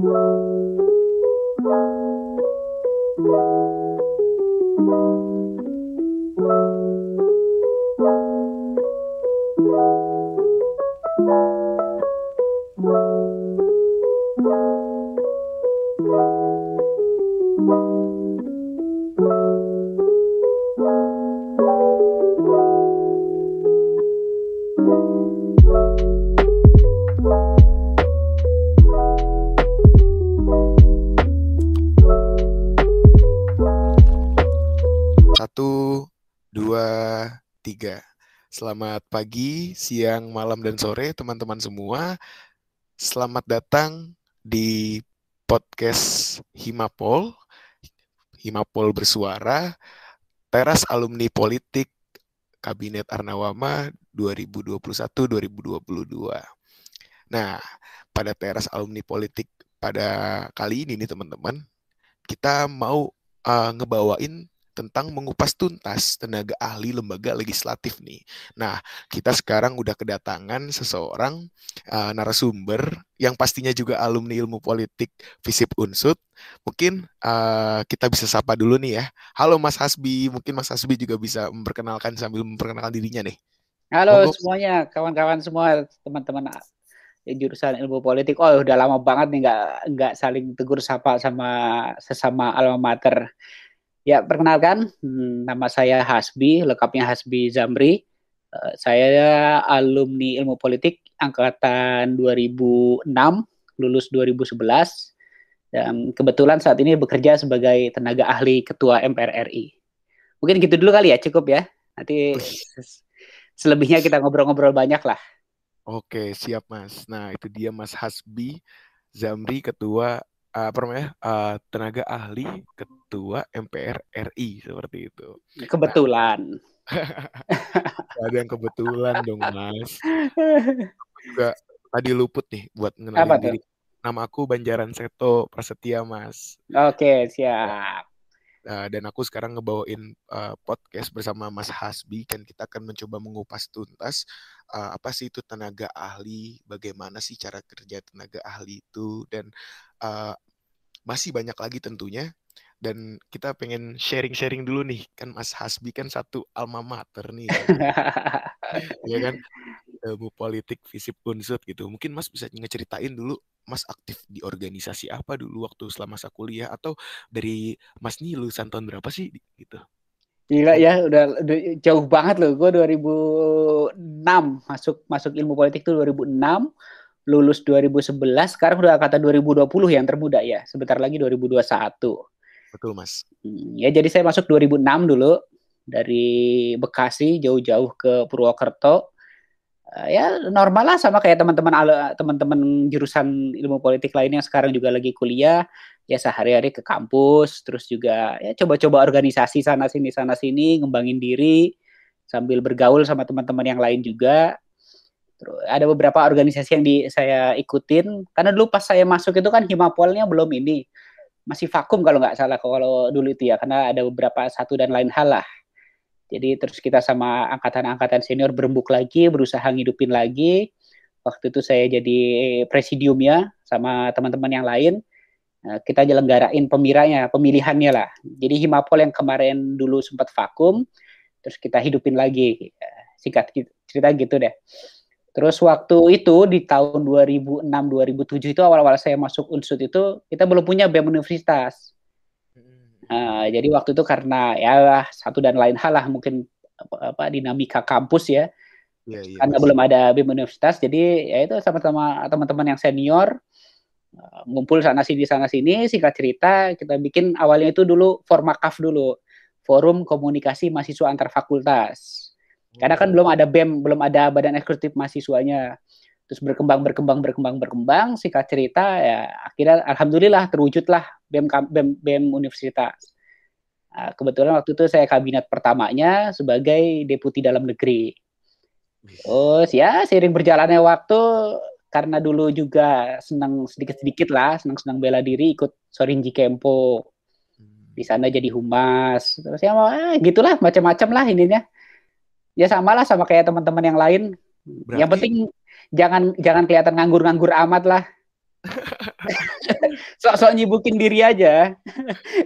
Satu, Selamat pagi, siang, malam, dan sore teman-teman semua. Selamat datang di podcast Himapol. Himapol bersuara, teras alumni politik Kabinet Arnawama 2021-2022. Nah, pada teras alumni politik pada kali ini nih teman-teman, kita mau uh, ngebawain tentang mengupas tuntas tenaga ahli lembaga legislatif nih. Nah, kita sekarang udah kedatangan seseorang uh, narasumber yang pastinya juga alumni ilmu politik FISIP Unsut. Mungkin uh, kita bisa sapa dulu nih ya. Halo Mas Hasbi, mungkin Mas Hasbi juga bisa memperkenalkan sambil memperkenalkan dirinya nih. Halo Monggo. semuanya, kawan-kawan semua, teman-teman jurusan ilmu politik. Oh, udah lama banget nih nggak nggak saling tegur sapa sama sesama alma mater. Ya, perkenalkan, hmm, nama saya Hasbi, lengkapnya Hasbi Zamri. Uh, saya alumni ilmu politik angkatan 2006, lulus 2011. Dan kebetulan saat ini bekerja sebagai tenaga ahli ketua MPR RI. Mungkin gitu dulu kali ya, cukup ya. Nanti selebihnya kita ngobrol-ngobrol banyak lah. Oke, siap Mas. Nah, itu dia Mas Hasbi Zamri, ketua uh, apa namanya uh, tenaga ahli ketua MPR RI seperti itu. Kebetulan. Nah, ada yang kebetulan dong mas. Juga tadi luput nih buat mengenalin diri. Nama aku Banjaran Seto Prasetya mas. Oke siap. Uh, dan aku sekarang ngebawain uh, podcast bersama Mas Hasbi kan kita akan mencoba mengupas tuntas uh, apa sih itu tenaga ahli, bagaimana sih cara kerja tenaga ahli itu dan uh, masih banyak lagi tentunya. Dan kita pengen sharing-sharing dulu nih. Kan Mas Hasbi kan satu alma mater nih. Ya kan? Ilmu politik visip unsut gitu. Mungkin Mas bisa ngeceritain dulu Mas aktif di organisasi apa dulu waktu selama masa kuliah? Atau dari Mas nih lulusan tahun berapa sih? Gitu. Gila ya, udah, udah jauh banget loh. Gue 2006 masuk masuk ilmu politik tuh 2006 lulus 2011, sekarang udah kata 2020 yang termuda ya. Sebentar lagi 2021. Betul, Mas. Hmm, ya jadi saya masuk 2006 dulu dari Bekasi jauh-jauh ke Purwokerto. Uh, ya normal lah sama kayak teman-teman teman-teman jurusan ilmu politik lainnya yang sekarang juga lagi kuliah ya sehari-hari ke kampus terus juga ya coba-coba organisasi sana sini sana sini ngembangin diri sambil bergaul sama teman-teman yang lain juga Ada beberapa organisasi yang di saya ikutin karena dulu pas saya masuk itu kan himapolnya belum ini masih vakum kalau nggak salah kalau dulu itu ya karena ada beberapa satu dan lain hal lah. Jadi terus kita sama angkatan-angkatan senior berembuk lagi, berusaha ngidupin lagi. Waktu itu saya jadi presidium ya sama teman-teman yang lain. Nah, kita jelenggarain pemiranya, pemilihannya lah. Jadi Himapol yang kemarin dulu sempat vakum, terus kita hidupin lagi. Singkat cerita gitu deh. Terus waktu itu di tahun 2006 2007 itu awal-awal saya masuk Unsut itu kita belum punya BEM universitas. Uh, jadi waktu itu karena ya satu dan lain hal lah mungkin apa, apa dinamika kampus ya. Yeah, yeah, karena masih. belum ada BEM universitas jadi ya itu sama-sama teman-teman yang senior uh, ngumpul sana sini sana sini singkat cerita kita bikin awalnya itu dulu Formakaf dulu. Forum Komunikasi Mahasiswa Antar Fakultas karena kan belum ada BEM, belum ada badan eksekutif mahasiswanya. Terus berkembang, berkembang, berkembang, berkembang. Singkat cerita, ya akhirnya alhamdulillah terwujudlah BEM BEM, BEM universitas. Nah, kebetulan waktu itu saya kabinet pertamanya sebagai deputi dalam negeri. Terus ya seiring berjalannya waktu karena dulu juga senang sedikit-sedikit lah, senang-senang bela diri ikut Sorinji Kempo. Di sana jadi humas. Terus ya eh, gitulah macam-macam lah ininya ya sama lah sama kayak teman-teman yang lain. Berarti... Yang penting jangan jangan kelihatan nganggur-nganggur amat lah. sok-sok nyibukin diri aja.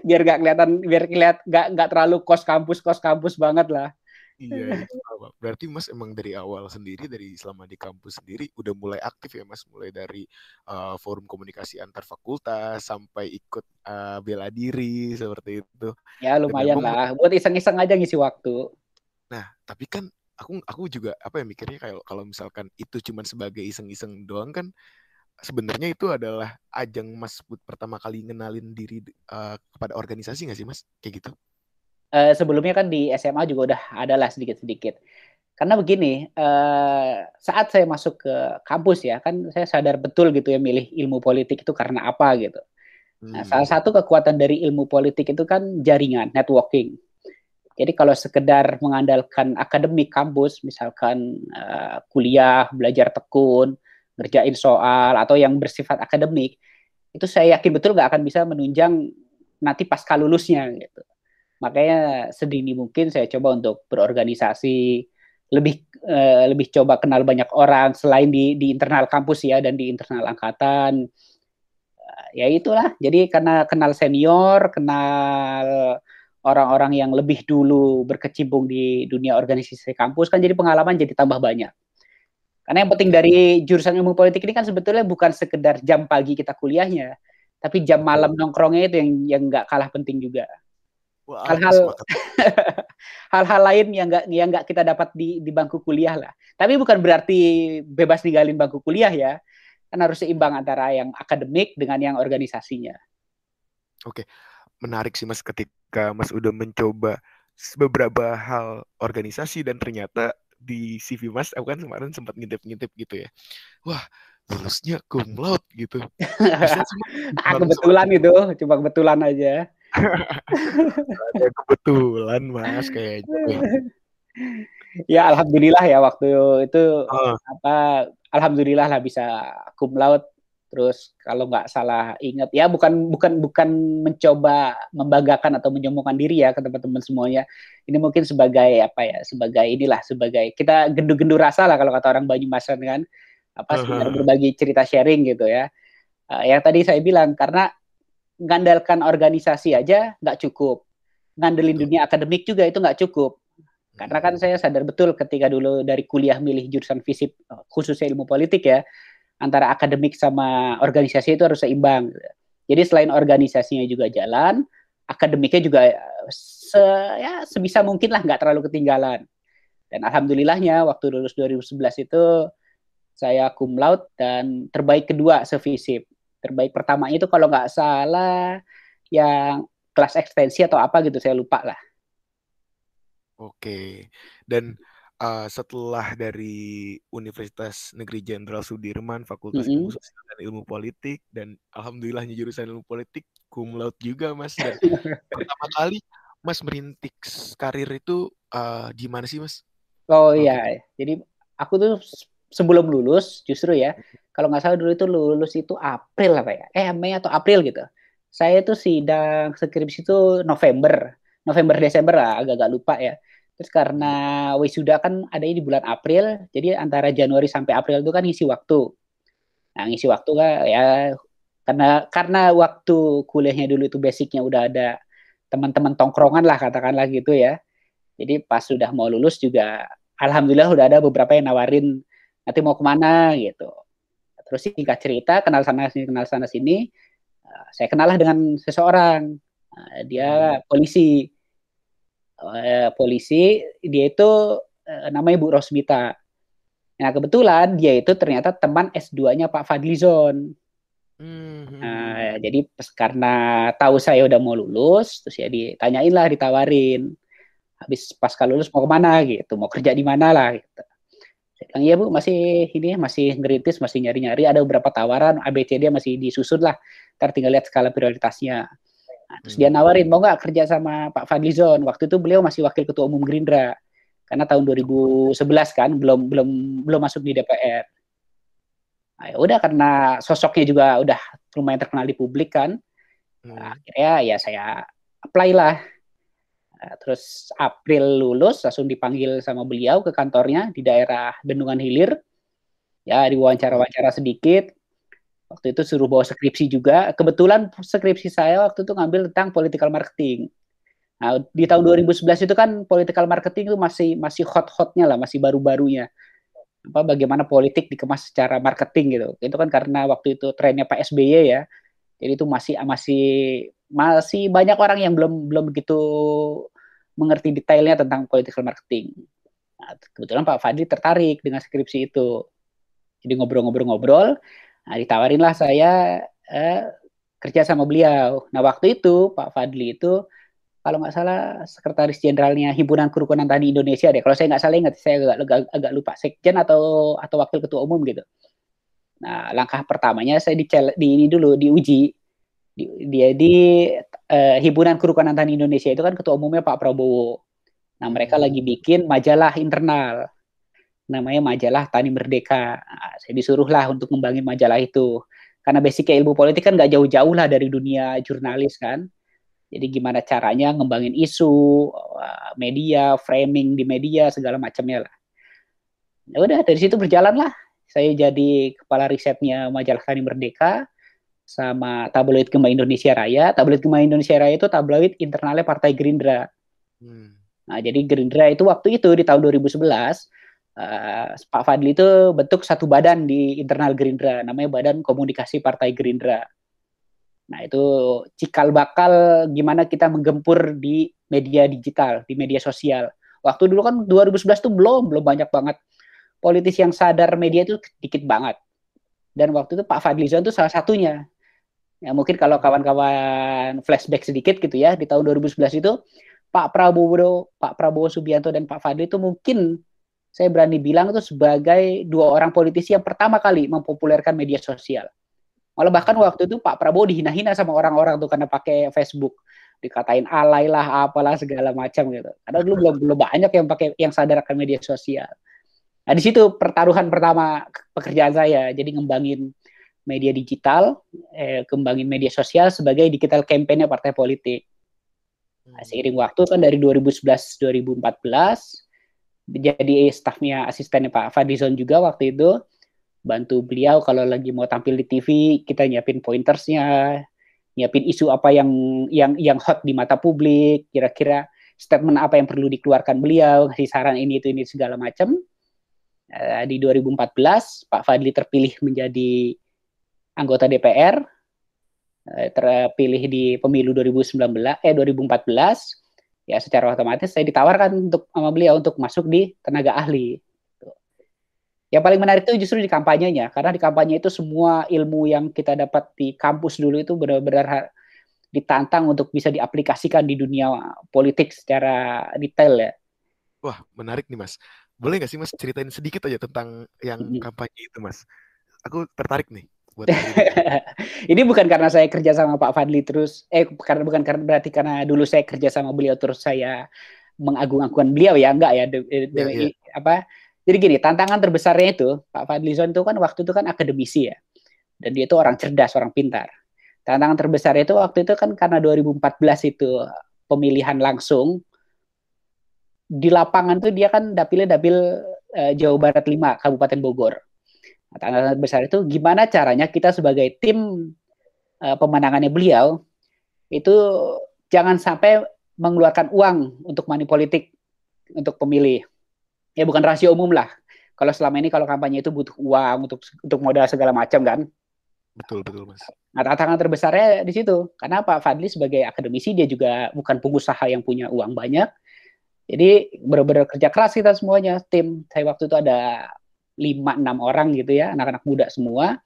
Biar gak kelihatan biar kelihat gak gak terlalu kos kampus kos kampus banget lah. Iya itu berarti mas emang dari awal sendiri dari selama di kampus sendiri udah mulai aktif ya mas? Mulai dari uh, forum komunikasi antar fakultas sampai ikut uh, bela diri seperti itu. Ya lumayan lah. Buat iseng-iseng aja ngisi waktu nah tapi kan aku aku juga apa ya mikirnya kayak kalau misalkan itu cuma sebagai iseng-iseng doang kan sebenarnya itu adalah ajang Mas pertama kali ngenalin diri uh, kepada organisasi nggak sih Mas kayak gitu? Uh, sebelumnya kan di SMA juga udah ada lah sedikit-sedikit. Karena begini, uh, saat saya masuk ke kampus ya, kan saya sadar betul gitu ya milih ilmu politik itu karena apa gitu. Nah, hmm. salah satu kekuatan dari ilmu politik itu kan jaringan, networking. Jadi kalau sekedar mengandalkan akademik kampus, misalkan uh, kuliah, belajar tekun, ngerjain soal atau yang bersifat akademik itu saya yakin betul nggak akan bisa menunjang nanti pasca lulusnya gitu. Makanya sedini mungkin saya coba untuk berorganisasi lebih uh, lebih coba kenal banyak orang selain di di internal kampus ya dan di internal angkatan. Ya itulah. Jadi karena kenal senior, kenal orang-orang yang lebih dulu berkecimpung di dunia organisasi kampus kan jadi pengalaman jadi tambah banyak. Karena yang penting dari jurusan ilmu politik ini kan sebetulnya bukan sekedar jam pagi kita kuliahnya, tapi jam malam nongkrongnya itu yang yang nggak kalah penting juga. Hal-hal hal-hal lain yang nggak yang nggak kita dapat di di bangku kuliah lah. Tapi bukan berarti bebas ninggalin bangku kuliah ya. Kan harus seimbang antara yang akademik dengan yang organisasinya. Oke, menarik sih Mas ketika Mas udah mencoba beberapa hal organisasi dan ternyata di CV Mas aku kan kemarin sempat ngintip-ngintip gitu ya. Wah, lulusnya cum laude gitu. ah, kebetulan itu, cuma kebetulan aja. Ada kebetulan Mas kayaknya. ya alhamdulillah ya waktu itu uh. apa alhamdulillah lah bisa cum laude Terus kalau nggak salah ingat ya bukan bukan bukan mencoba membanggakan atau menyombongkan diri ya ke teman-teman semuanya. Ini mungkin sebagai apa ya sebagai inilah sebagai kita gendu-gendu rasa lah kalau kata orang Banyumasan kan apa uh -huh. berbagi cerita sharing gitu ya. Uh, yang tadi saya bilang karena ngandalkan organisasi aja nggak cukup, ngandelin dunia akademik juga itu nggak cukup. Karena kan saya sadar betul ketika dulu dari kuliah milih jurusan fisip khususnya ilmu politik ya, antara akademik sama organisasi itu harus seimbang. Jadi selain organisasinya juga jalan, akademiknya juga se, ya, sebisa mungkin lah nggak terlalu ketinggalan. Dan alhamdulillahnya waktu lulus 2011 itu saya cum laude dan terbaik kedua sevisip. Terbaik pertama itu kalau nggak salah yang kelas ekstensi atau apa gitu saya lupa lah. Oke. Dan uh, setelah dari Universitas Negeri Jenderal Sudirman Fakultas mm -hmm. Ilmu Sosial dan Ilmu Politik dan alhamdulillahnya jurusan Ilmu Politik cum laude juga Mas dan pertama kali Mas merintik karir itu uh, di mana sih Mas? Oh iya, jadi aku tuh sebelum lulus justru ya, kalau nggak salah dulu itu lulus itu April apa ya? Eh Mei atau April gitu. Saya tuh sidang skripsi itu November, November Desember lah, agak-agak lupa ya. Terus karena wisuda kan ada di bulan April, jadi antara Januari sampai April itu kan ngisi waktu. Nah, ngisi waktu kan ya karena karena waktu kuliahnya dulu itu basicnya udah ada teman-teman tongkrongan lah katakanlah gitu ya. Jadi pas sudah mau lulus juga alhamdulillah udah ada beberapa yang nawarin nanti mau ke mana gitu. Terus singkat cerita kenal sana sini kenal sana sini, eh, saya kenal lah dengan seseorang. Nah, dia hmm. polisi uh, polisi dia itu uh, namanya Bu Rosmita. Nah kebetulan dia itu ternyata teman S2-nya Pak Fadlizon. Mm-hmm. Nah, jadi karena tahu saya udah mau lulus, terus ya ditanyain lah, ditawarin. Habis pas kalau lulus mau ke mana gitu, mau kerja di mana lah gitu. Saya bilang iya bu, masih ini masih ngerintis, masih nyari-nyari. Ada beberapa tawaran, ABCD masih disusun lah. Ntar tinggal lihat skala prioritasnya. Nah, terus hmm. dia nawarin mau nggak kerja sama Pak Fadlizon. Waktu itu beliau masih wakil ketua umum Gerindra karena tahun 2011 kan belum belum belum masuk di DPR. Nah, ya udah karena sosoknya juga udah lumayan terkenal di publik kan. Hmm. Nah, akhirnya ya saya apply lah. Nah, terus April lulus langsung dipanggil sama beliau ke kantornya di daerah Bendungan Hilir. Ya diwawancara-wawancara sedikit Waktu itu suruh bawa skripsi juga. Kebetulan skripsi saya waktu itu ngambil tentang political marketing. Nah, di tahun 2011 itu kan political marketing itu masih masih hot-hotnya lah, masih baru-barunya. Apa bagaimana politik dikemas secara marketing gitu. Itu kan karena waktu itu trennya Pak SBY ya. Jadi itu masih masih masih banyak orang yang belum belum begitu mengerti detailnya tentang political marketing. Nah, kebetulan Pak Fadli tertarik dengan skripsi itu. Jadi ngobrol-ngobrol-ngobrol, nah, ditawarinlah saya eh, kerja sama beliau. Nah waktu itu Pak Fadli itu kalau nggak salah sekretaris jenderalnya Himpunan Kerukunan Tani Indonesia deh. Kalau saya nggak salah ingat, saya agak, agak, agak lupa sekjen atau atau wakil ketua umum gitu. Nah langkah pertamanya saya di, di ini dulu diuji. Di, dia di uh, Himpunan Kerukunan Tani Indonesia itu kan ketua umumnya Pak Prabowo. Nah mereka lagi bikin majalah internal namanya majalah Tani Merdeka. Nah, saya disuruh lah untuk ngembangin majalah itu. Karena basicnya ilmu politik kan nggak jauh-jauh lah dari dunia jurnalis kan. Jadi gimana caranya ngembangin isu, eh, media, framing di media, segala macamnya lah. Ya udah dari situ berjalan lah. Saya jadi kepala risetnya majalah Tani Merdeka sama tabloid Gema Indonesia Raya. Tabloid Gema Indonesia Raya itu tabloid internalnya Partai Gerindra. Hmm. Nah, jadi Gerindra itu waktu itu di tahun 2011 uh, Pak Fadli itu bentuk satu badan di internal Gerindra, namanya Badan Komunikasi Partai Gerindra. Nah, itu cikal bakal gimana kita menggempur di media digital, di media sosial. Waktu dulu kan 2011 tuh belum, belum banyak banget politisi yang sadar media itu dikit banget. Dan waktu itu Pak Fadlizon itu salah satunya. Ya mungkin kalau kawan-kawan flashback sedikit gitu ya, di tahun 2011 itu Pak Prabowo, Pak Prabowo Subianto dan Pak Fadli itu mungkin saya berani bilang itu sebagai dua orang politisi yang pertama kali mempopulerkan media sosial Malah bahkan waktu itu Pak Prabowo dihina-hina sama orang-orang tuh karena pakai Facebook, dikatain alay lah, apalah segala macam gitu. Karena dulu belum belum banyak yang pakai yang sadar akan media sosial. Nah di situ pertaruhan pertama pekerjaan saya, jadi ngembangin media digital, eh, kembangin media sosial sebagai digital campaign partai politik. Nah, seiring waktu kan dari 2011-2014 jadi stafnya asistennya Pak Fadizon juga waktu itu bantu beliau kalau lagi mau tampil di TV kita nyiapin pointersnya nyiapin isu apa yang yang yang hot di mata publik kira-kira statement apa yang perlu dikeluarkan beliau ngasih saran ini itu ini segala macam. Uh, di 2014 Pak Fadli terpilih menjadi anggota DPR uh, terpilih di pemilu 2019 eh 2014 ya secara otomatis saya ditawarkan untuk sama beliau untuk masuk di tenaga ahli yang paling menarik itu justru di kampanyenya, karena di kampanye itu semua ilmu yang kita dapat di kampus dulu itu benar-benar ditantang untuk bisa diaplikasikan di dunia politik secara detail ya. Wah, menarik nih Mas. Boleh nggak sih Mas ceritain sedikit aja tentang yang kampanye itu Mas? Aku tertarik nih. Buat ini bukan karena saya kerja sama Pak Fadli terus, eh karena bukan karena berarti karena dulu saya kerja sama beliau terus saya mengagung-agungkan beliau ya enggak ya, de, de, ya, ya. apa jadi gini, tantangan terbesarnya itu, Pak Fadlizon itu kan waktu itu kan akademisi ya. Dan dia itu orang cerdas, orang pintar. Tantangan terbesar itu waktu itu kan karena 2014 itu pemilihan langsung, di lapangan tuh dia kan dapilnya dapil uh, Jawa Barat 5, Kabupaten Bogor. Tantangan terbesar itu gimana caranya kita sebagai tim uh, pemenangannya beliau, itu jangan sampai mengeluarkan uang untuk money politik untuk pemilih ya bukan rasio umum lah. Kalau selama ini kalau kampanye itu butuh uang untuk untuk modal segala macam kan. Betul betul mas. Nah tantangan terbesarnya di situ. Karena Pak Fadli sebagai akademisi dia juga bukan pengusaha yang punya uang banyak. Jadi benar-benar kerja keras kita semuanya tim. Saya waktu itu ada lima enam orang gitu ya anak-anak muda semua.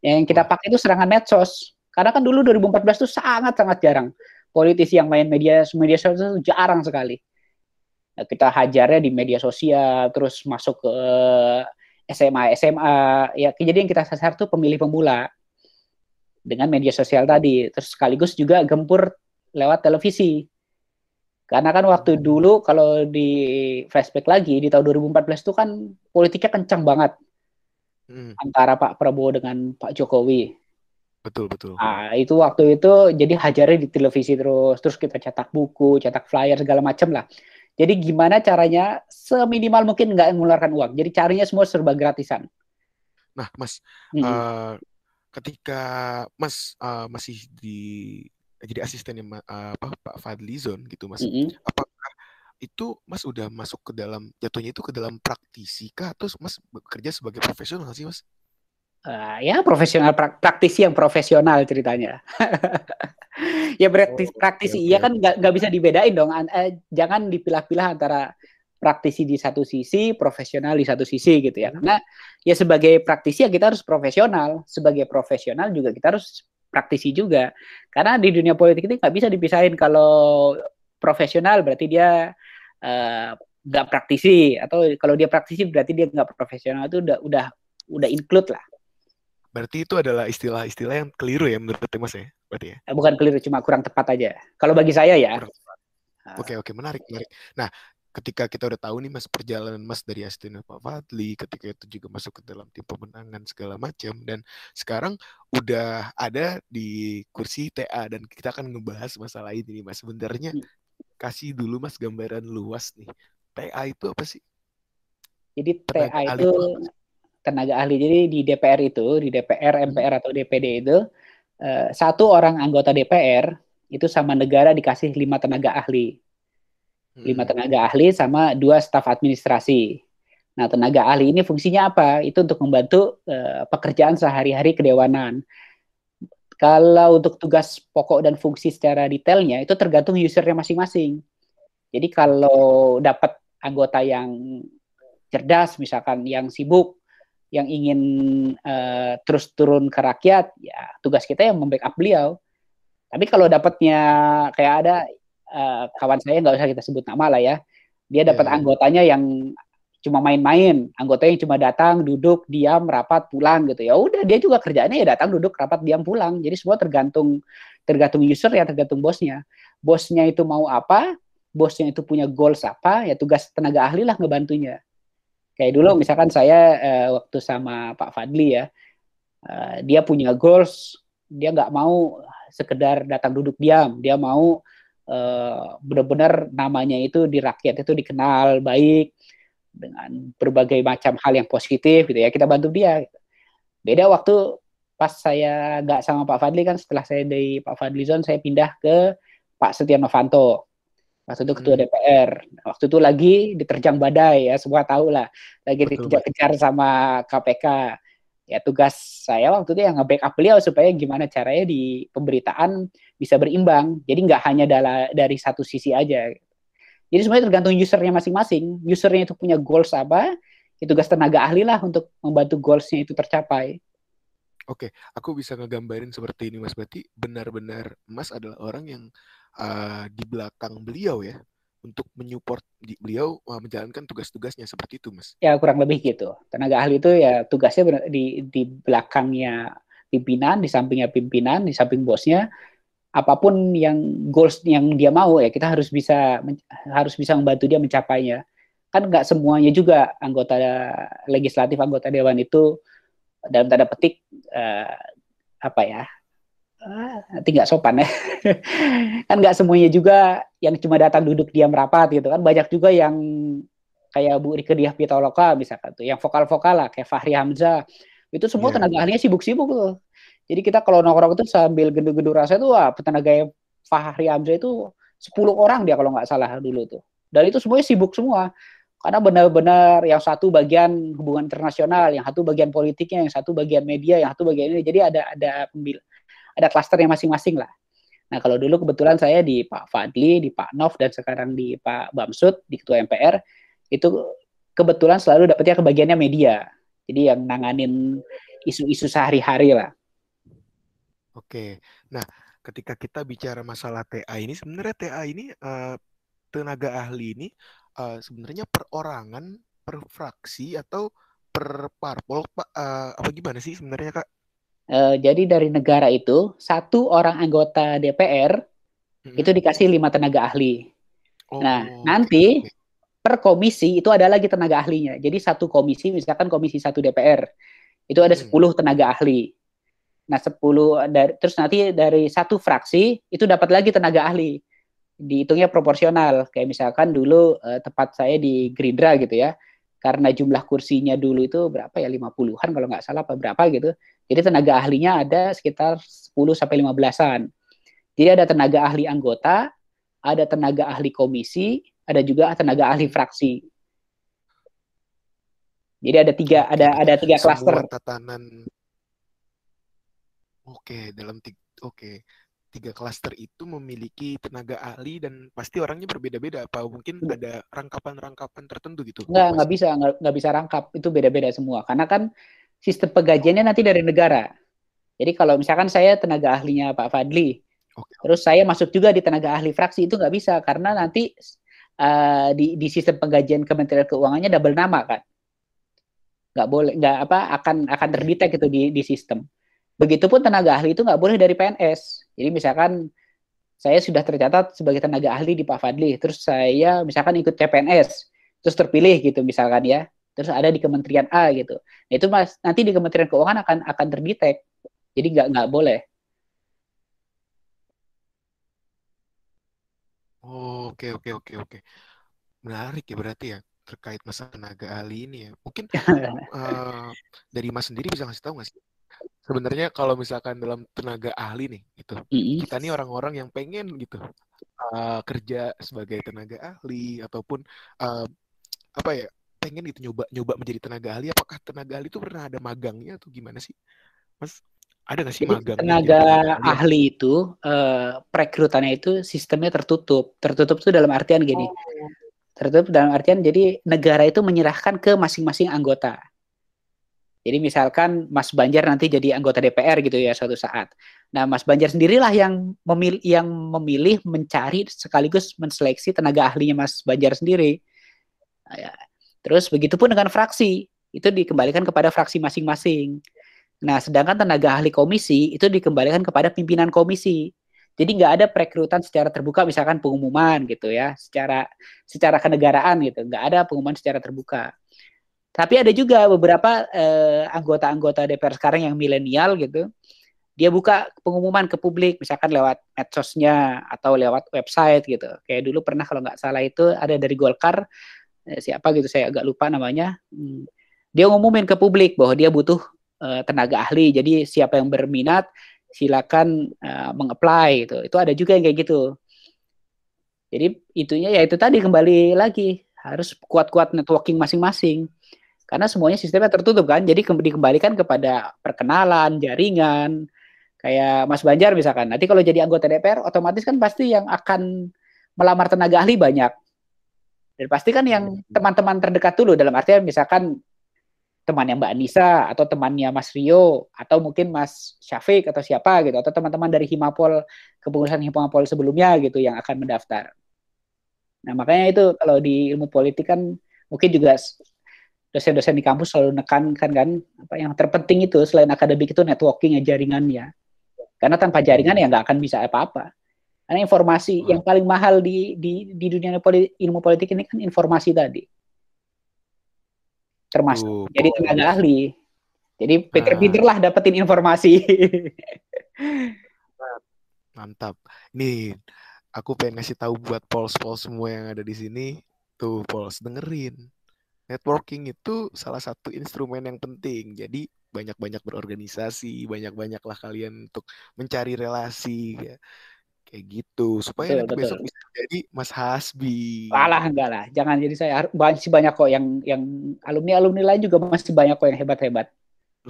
Yang kita pakai itu serangan medsos. Karena kan dulu 2014 itu sangat sangat jarang. Politisi yang main media media sosial itu jarang sekali. Kita hajarnya di media sosial terus masuk ke SMA SMA ya jadi yang kita sasar tuh pemilih pemula. Dengan media sosial tadi. Terus sekaligus juga gempur lewat televisi karena kan waktu dulu kalau di flashback lagi di tahun 2014 itu kan politiknya kencang banget hmm. antara Pak Prabowo dengan Pak Jokowi betul betul nah itu waktu itu jadi hajarnya di televisi terus terus kita cetak buku cetak flyer segala macam lah jadi gimana caranya seminimal mungkin nggak mengeluarkan uang. Jadi carinya semua serba gratisan. Nah, Mas, hmm. uh, ketika Mas uh, masih di jadi asistennya uh, apa Pak Fadlizon gitu Mas. Mm -hmm. Apakah itu Mas udah masuk ke dalam jatuhnya itu ke dalam praktisi kah atau Mas bekerja sebagai profesional sih Mas? Uh, ya profesional praktisi yang profesional ceritanya. ya praktisi, oh, praktisi okay, iya kan nggak bisa dibedain dong. Uh, jangan dipilah-pilah antara praktisi di satu sisi, profesional di satu sisi gitu ya. Hmm. Karena ya sebagai praktisi ya kita harus profesional, sebagai profesional juga kita harus praktisi juga. Karena di dunia politik ini nggak bisa dipisahin kalau profesional berarti dia uh, nggak praktisi atau kalau dia praktisi berarti dia nggak profesional itu udah udah udah include lah. Berarti itu adalah istilah-istilah yang keliru ya menurut Mas ya? Berarti ya? Eh, bukan keliru, cuma kurang tepat aja. Kalau bagi saya ya. Ah. Oke, oke, menarik, menarik. Nah, ketika kita udah tahu nih Mas perjalanan Mas dari asisten Pak Fadli, ketika itu juga masuk ke dalam tim pemenangan segala macam dan sekarang udah ada di kursi TA dan kita akan ngebahas masalah ini nih Mas. Sebenarnya hmm. kasih dulu Mas gambaran luas nih. TA itu apa sih? Jadi TA itu tenaga ahli. Jadi di DPR itu, di DPR, MPR atau DPD itu uh, satu orang anggota DPR itu sama negara dikasih lima tenaga ahli, lima hmm. tenaga ahli sama dua staf administrasi. Nah, tenaga ahli ini fungsinya apa? Itu untuk membantu uh, pekerjaan sehari-hari kedewanan. Kalau untuk tugas pokok dan fungsi secara detailnya itu tergantung usernya masing-masing. Jadi kalau dapat anggota yang cerdas, misalkan yang sibuk, yang ingin uh, terus turun ke rakyat, ya tugas kita yang membackup beliau. Tapi kalau dapatnya kayak ada uh, kawan saya nggak usah kita sebut nama lah ya, dia dapat yeah. anggotanya yang cuma main-main, anggota yang cuma datang, duduk, diam, rapat, pulang gitu. Ya udah dia juga kerjaannya ya datang, duduk, rapat, diam, pulang. Jadi semua tergantung tergantung user ya, tergantung bosnya. Bosnya itu mau apa, bosnya itu punya goals apa, ya tugas tenaga ahli lah ngebantunya. Kayak dulu misalkan saya uh, waktu sama Pak Fadli ya, uh, dia punya goals, dia nggak mau sekedar datang duduk diam, dia mau uh, benar-benar namanya itu di rakyat itu dikenal baik dengan berbagai macam hal yang positif gitu ya kita bantu dia. Beda waktu pas saya nggak sama Pak Fadli kan setelah saya dari Pak Fadli Zon saya pindah ke Pak Setia Novanto waktu itu ketua hmm. DPR. Waktu itu lagi diterjang badai ya, semua tahu lah. Lagi dikejar-kejar sama KPK. Ya tugas saya waktu itu yang nge-backup beliau supaya gimana caranya di pemberitaan bisa berimbang. Jadi nggak hanya dari satu sisi aja. Jadi semuanya tergantung usernya masing-masing. Usernya itu punya goals apa, itu tugas tenaga ahli lah untuk membantu goalsnya itu tercapai. Oke, aku bisa ngegambarin seperti ini Mas. Berarti benar-benar Mas adalah orang yang uh, di belakang beliau ya untuk menyupport di, beliau uh, menjalankan tugas-tugasnya seperti itu, Mas. Ya kurang lebih gitu. Tenaga ahli itu ya tugasnya di di belakangnya pimpinan, di sampingnya pimpinan, di samping bosnya. Apa pun yang goals yang dia mau ya kita harus bisa harus bisa membantu dia mencapainya. Kan nggak semuanya juga anggota legislatif, anggota dewan itu dalam tanda petik uh, apa ya ah, nanti nggak sopan ya kan nggak semuanya juga yang cuma datang duduk diam rapat gitu kan banyak juga yang kayak Bu Rike Diah Pitaloka misalkan tuh yang vokal-vokal lah kayak Fahri Hamzah itu semua yeah. tenaga ahlinya sibuk-sibuk tuh jadi kita kalau nongkrong itu sambil gendu-gendu rasa itu wah tenaga Fahri Hamzah itu 10 orang dia kalau nggak salah dulu tuh dan itu semuanya sibuk semua karena benar-benar yang satu bagian hubungan internasional, yang satu bagian politiknya, yang satu bagian media, yang satu bagian ini. Jadi ada ada pembil ada klasternya masing-masing lah. Nah kalau dulu kebetulan saya di Pak Fadli, di Pak Nov, dan sekarang di Pak Bamsud, di Ketua MPR, itu kebetulan selalu dapetnya kebagiannya media. Jadi yang nanganin isu-isu sehari-hari lah. Oke, nah ketika kita bicara masalah TA ini, sebenarnya TA ini uh, tenaga ahli ini uh, sebenarnya perorangan, per fraksi atau per parpol, uh, apa gimana sih sebenarnya kak? Uh, jadi dari negara itu satu orang anggota DPR hmm. itu dikasih lima tenaga ahli. Oh, nah nanti per komisi itu ada lagi tenaga ahlinya. Jadi satu komisi misalkan komisi satu DPR itu ada hmm. 10 tenaga ahli. Nah 10 dari terus nanti dari satu fraksi itu dapat lagi tenaga ahli. Dihitungnya proporsional. Kayak misalkan dulu uh, tempat saya di Gerindra gitu ya. Karena jumlah kursinya dulu itu berapa ya 50-an kalau nggak salah apa berapa gitu Jadi tenaga ahlinya ada sekitar 10 sampai 15-an. Jadi ada tenaga ahli anggota, ada tenaga ahli komisi, ada juga tenaga ahli fraksi. Jadi ada tiga ada ada tiga klaster. tatanan. Oke, dalam tiga oke. Tiga klaster itu memiliki tenaga ahli dan pasti orangnya berbeda-beda apa mungkin ada rangkapan-rangkapan tertentu gitu? Nggak nggak bisa nggak, bisa rangkap itu beda-beda semua. Karena kan sistem penggajiannya nanti dari negara. Jadi kalau misalkan saya tenaga ahlinya Pak Fadli okay. terus saya masuk juga di tenaga ahli fraksi itu nggak bisa. Karena nanti uh, di di sistem penggajian Kementerian Keuangannya double nama kan? Nggak boleh nggak apa akan akan terdetek itu di di sistem begitupun tenaga ahli itu nggak boleh dari PNS jadi misalkan saya sudah tercatat sebagai tenaga ahli di Pak Fadli, terus saya misalkan ikut CPNS, terus terpilih gitu misalkan ya, terus ada di Kementerian A gitu. Nah, itu mas nanti di Kementerian Keuangan akan akan terdetek, jadi nggak nggak boleh. Oke oke oke oke. Menarik ya berarti ya terkait masalah tenaga ahli ini ya. Mungkin uh, dari Mas sendiri bisa ngasih tahu nggak sih sebenarnya kalau misalkan dalam tenaga ahli nih gitu. Mm-hmm. kita nih orang-orang yang pengen gitu uh, kerja sebagai tenaga ahli ataupun uh, apa ya pengen gitu nyoba nyoba menjadi tenaga ahli. Apakah tenaga ahli itu pernah ada magangnya atau gimana sih? Mas ada nggak sih magang tenaga ahli? itu uh, perekrutannya itu sistemnya tertutup. Tertutup itu dalam artian gini. Oh. tertutup dalam artian jadi negara itu menyerahkan ke masing-masing anggota jadi misalkan Mas Banjar nanti jadi anggota DPR gitu ya suatu saat. Nah, Mas Banjar sendirilah yang memilih yang memilih mencari sekaligus menseleksi tenaga ahlinya Mas Banjar sendiri. Ya. Terus begitupun dengan fraksi, itu dikembalikan kepada fraksi masing-masing. Nah, sedangkan tenaga ahli komisi itu dikembalikan kepada pimpinan komisi. Jadi nggak ada perekrutan secara terbuka, misalkan pengumuman gitu ya, secara secara kenegaraan gitu, nggak ada pengumuman secara terbuka. Tapi ada juga beberapa eh, anggota-anggota DPR sekarang yang milenial gitu, dia buka pengumuman ke publik, misalkan lewat medsosnya atau lewat website gitu. Kayak dulu pernah kalau nggak salah itu ada dari Golkar, eh, siapa gitu saya agak lupa namanya. Hmm. Dia ngumumin ke publik bahwa dia butuh eh, tenaga ahli. Jadi siapa yang berminat silakan uh, mengapply gitu. Itu ada juga yang kayak gitu. Jadi itunya ya itu tadi kembali lagi harus kuat-kuat networking masing-masing karena semuanya sistemnya tertutup kan jadi dikembalikan kepada perkenalan jaringan. Kayak Mas Banjar misalkan nanti kalau jadi anggota DPR otomatis kan pasti yang akan melamar tenaga ahli banyak. Dan pasti kan yang teman-teman terdekat dulu dalam artian misalkan temannya Mbak Anissa atau temannya Mas Rio atau mungkin Mas Syafiq atau siapa gitu atau teman-teman dari Himapol kepengurusan Himapol sebelumnya gitu yang akan mendaftar. Nah makanya itu kalau di ilmu politik kan mungkin juga dosen-dosen di kampus selalu nekankan kan apa yang terpenting itu selain akademik itu networking ya jaringannya. Karena tanpa jaringan ya nggak akan bisa apa-apa. Karena informasi hmm. yang paling mahal di di di dunia politik, ilmu politik ini kan informasi tadi. Termasuk uh, jadi tenaga ahli. Jadi pikir-pikir lah dapetin informasi. Mantap. Nih aku pengen ngasih tahu buat pols-pols semua yang ada di sini. Tuh pols dengerin networking itu salah satu instrumen yang penting. Jadi banyak-banyak berorganisasi, banyak-banyaklah kalian untuk mencari relasi ya. Kayak gitu supaya betul, nanti betul. besok bisa jadi Mas Hasbi. Alah enggak lah, jangan jadi saya masih banyak kok yang yang alumni-alumni lain juga masih banyak kok yang hebat-hebat.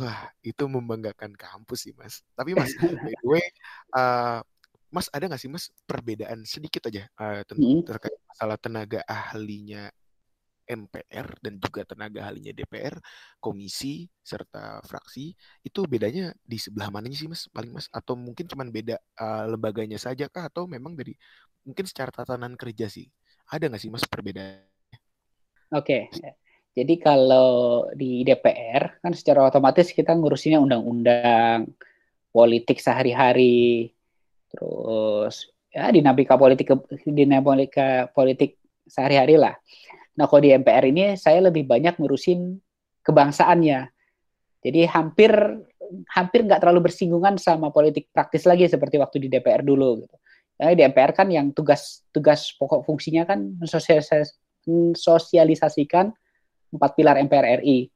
Wah, itu membanggakan kampus sih, Mas. Tapi Mas, by the way, uh, Mas ada nggak sih Mas perbedaan sedikit aja uh, tentang hmm. terkait masalah tenaga ahlinya MPR dan juga tenaga ahlinya DPR, komisi serta fraksi itu bedanya di sebelah mananya sih mas paling mas atau mungkin cuma beda uh, lembaganya saja kah atau memang dari mungkin secara tatanan kerja sih ada nggak sih mas perbedaan? Oke, okay. jadi kalau di DPR kan secara otomatis kita ngurusinnya undang-undang, politik sehari-hari, terus ya dinamika politik dinamika politik sehari-hari lah. Nah, kalau di MPR ini saya lebih banyak ngurusin kebangsaannya. Jadi hampir hampir nggak terlalu bersinggungan sama politik praktis lagi seperti waktu di DPR dulu. Gitu. Karena di MPR kan yang tugas tugas pokok fungsinya kan mensosialisasikan empat pilar MPR RI.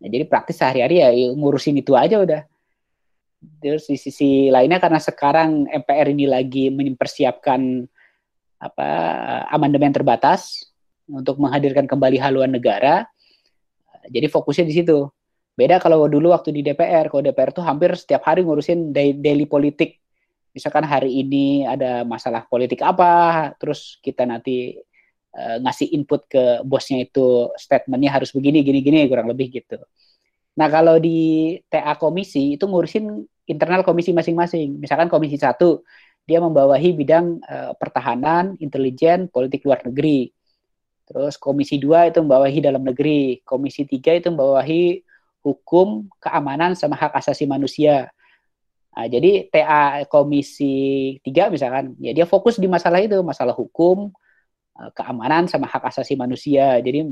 Nah, jadi praktis sehari-hari ya ngurusin itu aja udah. Terus di sisi lainnya karena sekarang MPR ini lagi mempersiapkan apa amandemen terbatas untuk menghadirkan kembali haluan negara. Jadi fokusnya di situ. Beda kalau dulu waktu di DPR, kalau DPR tuh hampir setiap hari ngurusin daily politik. Misalkan hari ini ada masalah politik apa, terus kita nanti uh, ngasih input ke bosnya itu statementnya harus begini, gini, gini, kurang lebih gitu. Nah kalau di TA komisi itu ngurusin internal komisi masing-masing. Misalkan komisi satu dia membawahi bidang uh, pertahanan, intelijen, politik luar negeri. Terus komisi dua itu membawahi dalam negeri. Komisi tiga itu membawahi hukum, keamanan, sama hak asasi manusia. Nah, jadi TA komisi tiga misalkan, ya dia fokus di masalah itu, masalah hukum, eh, keamanan, sama hak asasi manusia. Jadi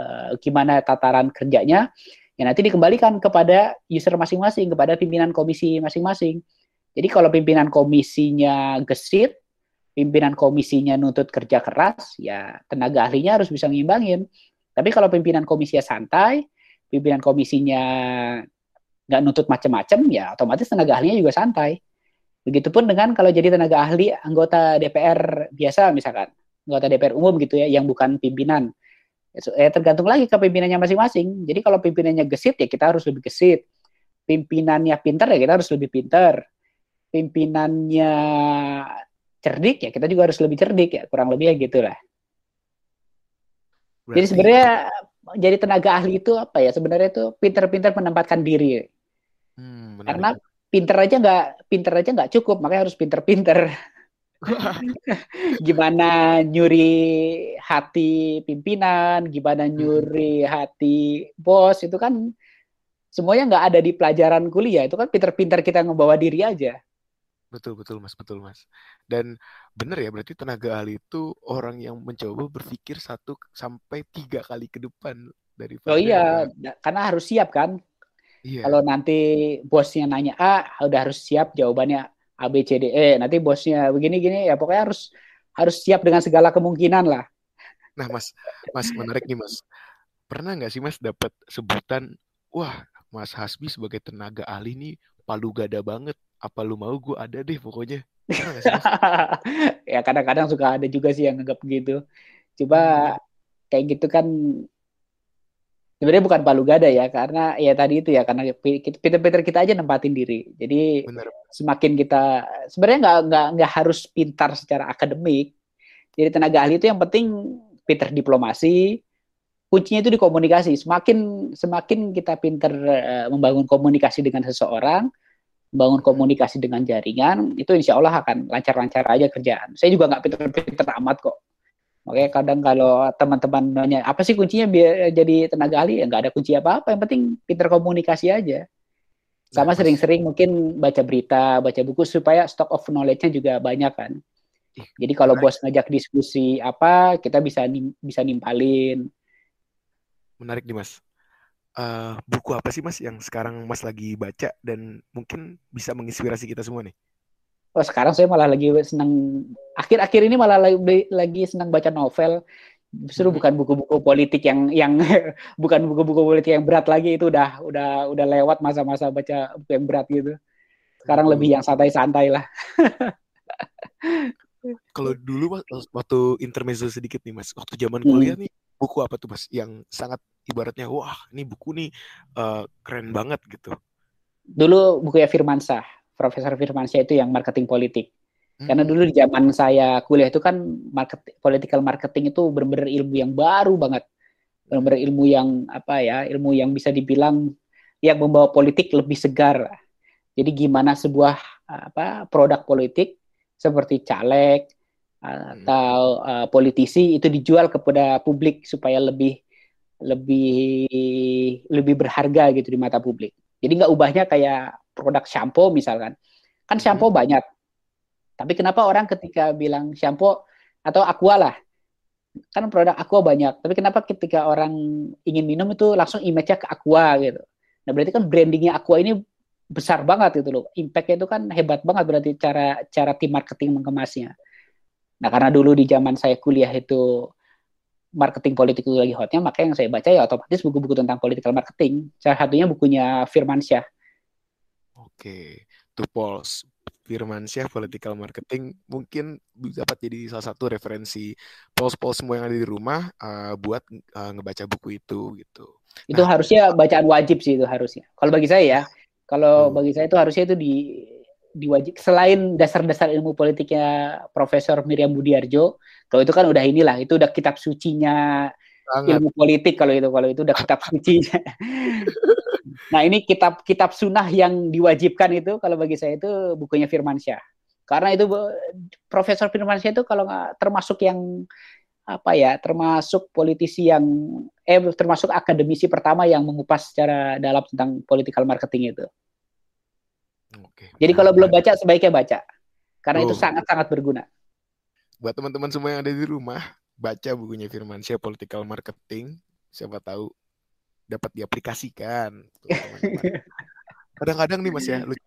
uh, gimana tataran kerjanya, ya nanti dikembalikan kepada user masing-masing, kepada pimpinan komisi masing-masing. Jadi kalau pimpinan komisinya gesit, pimpinan komisinya nuntut kerja keras, ya tenaga ahlinya harus bisa ngimbangin. Tapi kalau pimpinan komisinya santai, pimpinan komisinya nggak nuntut macam-macam, ya otomatis tenaga ahlinya juga santai. Begitupun dengan kalau jadi tenaga ahli anggota DPR biasa misalkan, anggota DPR umum gitu ya, yang bukan pimpinan. Ya, tergantung lagi ke pimpinannya masing-masing. Jadi kalau pimpinannya gesit ya kita harus lebih gesit. Pimpinannya pintar ya kita harus lebih pintar pimpinannya cerdik ya kita juga harus lebih cerdik ya kurang lebih ya gitulah. Jadi sebenarnya jadi tenaga ahli itu apa ya sebenarnya itu pinter-pinter menempatkan diri. Hmm, Karena pinter aja nggak pinter aja nggak cukup makanya harus pinter-pinter. gimana nyuri hati pimpinan, gimana hmm. nyuri hati bos itu kan semuanya nggak ada di pelajaran kuliah itu kan pinter-pinter kita ngebawa diri aja. Betul betul Mas, betul Mas. Dan benar ya berarti tenaga ahli itu orang yang mencoba berpikir satu sampai tiga kali ke depan dari Oh iya, karena harus siap kan. Iya. Kalau nanti bosnya nanya A, udah harus siap jawabannya A B C D E. Nanti bosnya begini gini ya pokoknya harus harus siap dengan segala kemungkinan lah. Nah Mas, Mas menarik nih Mas. Pernah nggak sih Mas dapat sebutan, wah Mas Hasbi sebagai tenaga ahli nih palu gada banget apa lu mau gue ada deh pokoknya. Ya kadang-kadang suka ada juga sih yang nganggap gitu. Coba hmm. kayak gitu kan sebenarnya bukan palu gada ya karena ya tadi itu ya karena pinter-pinter kita aja nempatin diri. Jadi Bener. semakin kita sebenarnya nggak nggak nggak harus pintar secara akademik. Jadi tenaga ahli itu yang penting pinter diplomasi kuncinya itu di komunikasi. Semakin semakin kita pinter uh, membangun komunikasi dengan seseorang bangun komunikasi dengan jaringan itu insya Allah akan lancar-lancar aja kerjaan. Saya juga nggak pinter-pinter amat kok. Oke, kadang kalau teman-teman nanya apa sih kuncinya biar jadi tenaga ahli ya nggak ada kunci apa-apa. Yang penting pinter komunikasi aja. Sama sering-sering mungkin baca berita, baca buku supaya stock of knowledge-nya juga banyak kan. Jadi kalau bos ngajak diskusi apa, kita bisa bisa nimpalin. Menarik nih mas uh, buku apa sih Mas yang sekarang Mas lagi baca dan mungkin bisa menginspirasi kita semua nih? Oh, sekarang saya malah lagi senang akhir-akhir ini malah lagi, lagi senang baca novel. Justru hmm. bukan buku-buku politik yang yang bukan buku-buku politik yang berat lagi itu udah udah udah lewat masa-masa baca buku yang berat gitu. Sekarang hmm. lebih yang santai-santai lah. Kalau dulu mas, waktu intermezzo sedikit nih mas, waktu zaman kuliah hmm. nih buku apa tuh mas yang sangat ibaratnya wah ini buku nih uh, keren banget gitu. Dulu buku ya Firmansyah, Profesor Firmansyah itu yang marketing politik. Hmm. Karena dulu di zaman saya kuliah itu kan market, political marketing itu benar-benar ilmu yang baru banget. Benar-benar ilmu yang apa ya, ilmu yang bisa dibilang yang membawa politik lebih segar. Jadi gimana sebuah apa produk politik seperti caleg hmm. atau uh, politisi itu dijual kepada publik supaya lebih lebih lebih berharga gitu di mata publik. Jadi nggak ubahnya kayak produk shampoo misalkan. Kan shampoo hmm. banyak. Tapi kenapa orang ketika bilang shampoo atau aqua lah, kan produk aqua banyak. Tapi kenapa ketika orang ingin minum itu langsung image-nya ke aqua gitu. Nah berarti kan brandingnya aqua ini besar banget gitu loh. Impact-nya itu kan hebat banget berarti cara cara tim marketing mengemasnya. Nah karena dulu di zaman saya kuliah itu marketing politik itu lagi hotnya, maka yang saya baca ya otomatis buku-buku tentang political marketing. Salah satunya bukunya Firman Syah. Oke, to polls. Firmansyah Political Marketing mungkin dapat jadi salah satu referensi pols-pols semua yang ada di rumah uh, buat uh, ngebaca buku itu gitu. Itu nah, harusnya bacaan wajib sih itu harusnya. Kalau bagi saya ya, kalau hmm. bagi saya itu harusnya itu di diwajib selain dasar-dasar ilmu politiknya Profesor Miriam Budiarjo, kalau itu kan udah inilah, itu udah kitab sucinya Sangat. ilmu politik kalau itu kalau itu udah kitab sucinya. Nah ini kitab kitab sunnah yang diwajibkan itu kalau bagi saya itu bukunya Firmansyah. Karena itu Profesor Firmansyah itu kalau nggak termasuk yang apa ya termasuk politisi yang eh termasuk akademisi pertama yang mengupas secara dalam tentang political marketing itu. Oke. Jadi kalau belum baca sebaiknya baca karena oh. itu sangat-sangat berguna. Buat teman-teman semua yang ada di rumah, baca bukunya Firmansyah Political Marketing. Siapa tahu dapat diaplikasikan. Kadang-kadang nih Mas ya, lucu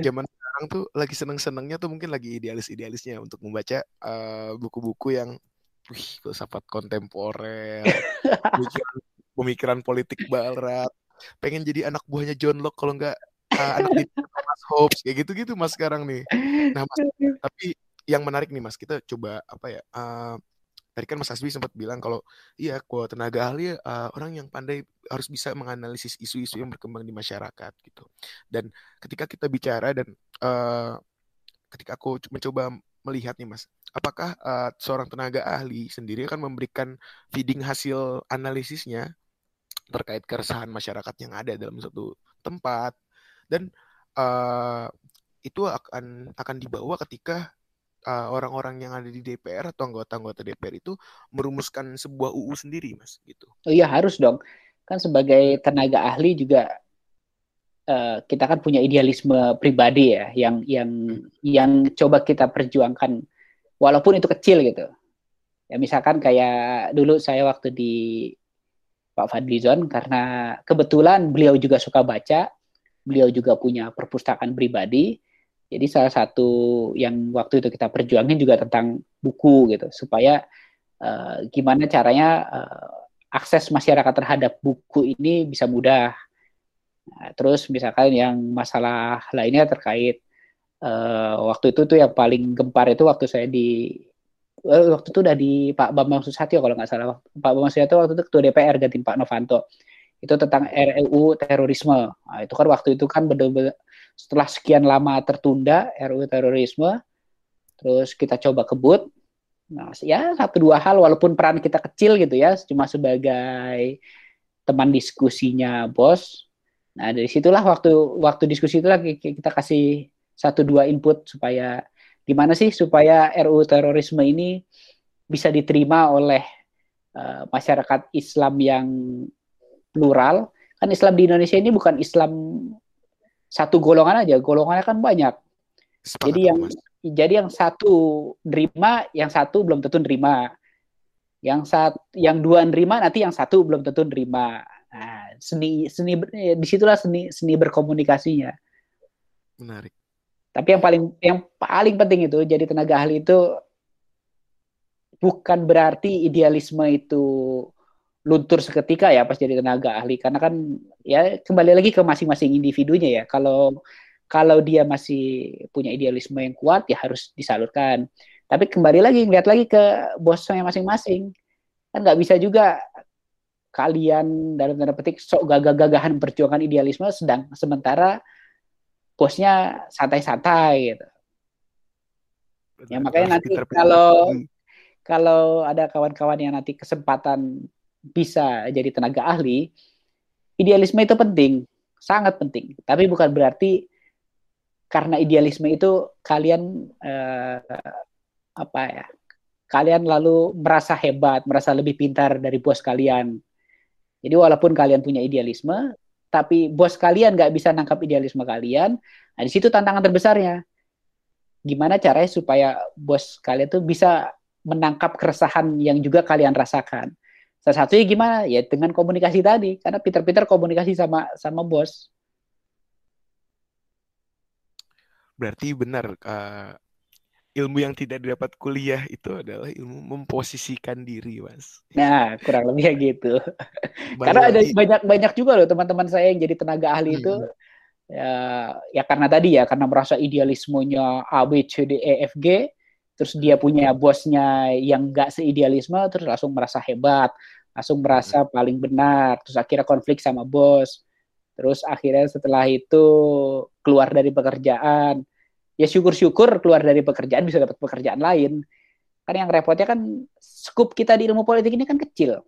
zaman sekarang tuh lagi seneng-senengnya tuh mungkin lagi idealis-idealisnya untuk membaca uh, buku-buku yang wih, filsafat kontemporer, pemikiran, pemikiran politik barat, pengen jadi anak buahnya John Locke kalau enggak uh, anak di Thomas Hobbes kayak gitu-gitu Mas sekarang nih. Nah, Mas, tapi yang menarik nih Mas, kita coba apa ya? Uh, tadi kan Mas Asbi sempat bilang kalau iya kalau tenaga ahli uh, orang yang pandai harus bisa menganalisis isu-isu yang berkembang di masyarakat gitu. Dan ketika kita bicara dan uh, ketika aku mencoba melihat nih Mas, apakah uh, seorang tenaga ahli sendiri akan memberikan feeding hasil analisisnya terkait keresahan masyarakat yang ada dalam satu tempat dan uh, itu akan akan dibawa ketika orang-orang uh, yang ada di DPR atau anggota-anggota DPR itu merumuskan sebuah UU sendiri, Mas, gitu. Oh iya harus dong. Kan sebagai tenaga ahli juga uh, kita kan punya idealisme pribadi ya, yang yang hmm. yang coba kita perjuangkan, walaupun itu kecil gitu. Ya misalkan kayak dulu saya waktu di Pak Fadlizon karena kebetulan beliau juga suka baca, beliau juga punya perpustakaan pribadi. Jadi salah satu yang waktu itu kita perjuangin juga tentang buku gitu supaya uh, gimana caranya uh, akses masyarakat terhadap buku ini bisa mudah. Nah, terus misalkan yang masalah lainnya terkait uh, waktu itu tuh yang paling gempar itu waktu saya di waktu itu udah di Pak Bambang Susatyo kalau nggak salah. Pak Bambang Susatyo waktu itu ketua DPR ganti Pak Novanto itu tentang RUU terorisme. Nah, itu kan waktu itu kan benar-benar setelah sekian lama tertunda RUU terorisme, terus kita coba kebut. Nah, ya satu dua hal walaupun peran kita kecil gitu ya, cuma sebagai teman diskusinya bos. Nah, dari situlah waktu waktu diskusi itulah kita kasih satu dua input supaya gimana sih supaya RUU terorisme ini bisa diterima oleh uh, masyarakat Islam yang plural. Kan Islam di Indonesia ini bukan Islam satu golongan aja, golongannya kan banyak. Sepakat jadi yang mas. jadi yang satu nerima, yang satu belum tentu nerima. Yang satu, yang dua nerima nanti yang satu belum tentu nerima. Nah, seni seni eh, di situlah seni seni berkomunikasinya. Menarik. Tapi yang paling yang paling penting itu jadi tenaga ahli itu bukan berarti idealisme itu luntur seketika ya pas jadi tenaga ahli. Karena kan ya kembali lagi ke masing-masing individunya ya. Kalau kalau dia masih punya idealisme yang kuat ya harus disalurkan. Tapi kembali lagi ngeliat lagi ke bosnya masing-masing kan nggak bisa juga kalian dalam tanda petik sok gagah-gagahan perjuangan idealisme sedang sementara bosnya santai-santai gitu. Ya makanya nanti kalau kalau ada kawan-kawan yang nanti kesempatan bisa jadi tenaga ahli, idealisme itu penting, sangat penting. Tapi bukan berarti karena idealisme itu kalian eh, apa ya? Kalian lalu merasa hebat, merasa lebih pintar dari bos kalian. Jadi walaupun kalian punya idealisme, tapi bos kalian nggak bisa nangkap idealisme kalian, nah di situ tantangan terbesarnya. Gimana caranya supaya bos kalian tuh bisa menangkap keresahan yang juga kalian rasakan. Salah satunya gimana? Ya dengan komunikasi tadi, karena Peter-Peter komunikasi sama sama bos. Berarti benar uh, ilmu yang tidak didapat kuliah itu adalah ilmu memposisikan diri, Mas. Nah, kurang lebih gitu. karena ada banyak banyak juga loh teman-teman saya yang jadi tenaga ahli itu. Hmm. ya, ya karena tadi ya karena merasa idealismenya A B C D E F G terus dia punya bosnya yang enggak seidealisme terus langsung merasa hebat langsung merasa hmm. paling benar terus akhirnya konflik sama bos. Terus akhirnya setelah itu keluar dari pekerjaan. Ya syukur-syukur keluar dari pekerjaan bisa dapat pekerjaan lain. Kan yang repotnya kan skup kita di ilmu politik ini kan kecil.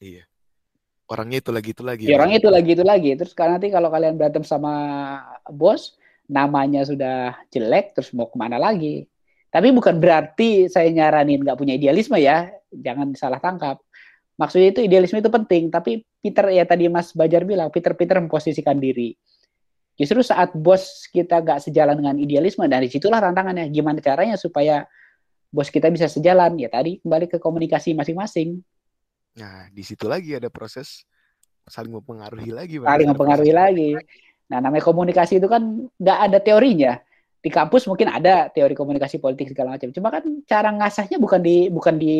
Iya. Orangnya itu lagi itu lagi ya, orangnya itu lagi itu lagi. Terus kan nanti kalau kalian berantem sama bos namanya sudah jelek terus mau ke mana lagi tapi bukan berarti saya nyaranin nggak punya idealisme ya. Jangan salah tangkap. Maksudnya itu idealisme itu penting. Tapi Peter ya tadi Mas Bajar bilang Peter Peter memposisikan diri. Justru saat bos kita nggak sejalan dengan idealisme dan di situlah tantangannya gimana caranya supaya bos kita bisa sejalan? Ya tadi kembali ke komunikasi masing-masing. Nah, di situ lagi ada proses saling mempengaruhi lagi. Saling mempengaruhi lagi. Nah, namanya komunikasi itu kan nggak ada teorinya. Di kampus mungkin ada teori komunikasi politik segala macam. Cuma kan cara ngasahnya bukan di bukan di